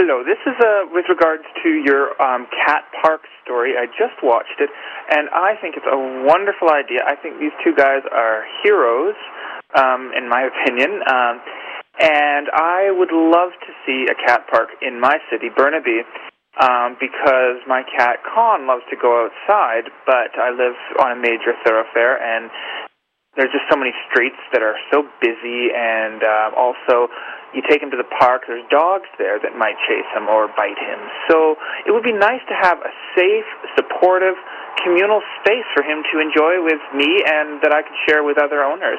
Hello. This is uh, with regards to your um, cat park story. I just watched it, and I think it's a wonderful idea. I think these two guys are heroes, um, in my opinion. Um, and I would love to see a cat park in my city, Burnaby, um, because my cat Kahn loves to go outside, but I live on a major thoroughfare, and there's just so many streets that are so busy, and uh, also you take him to the park, there's dogs there that might chase him or bite him. So it would be nice to have a safe, supportive, communal space for him to enjoy with me and that I could share with other owners.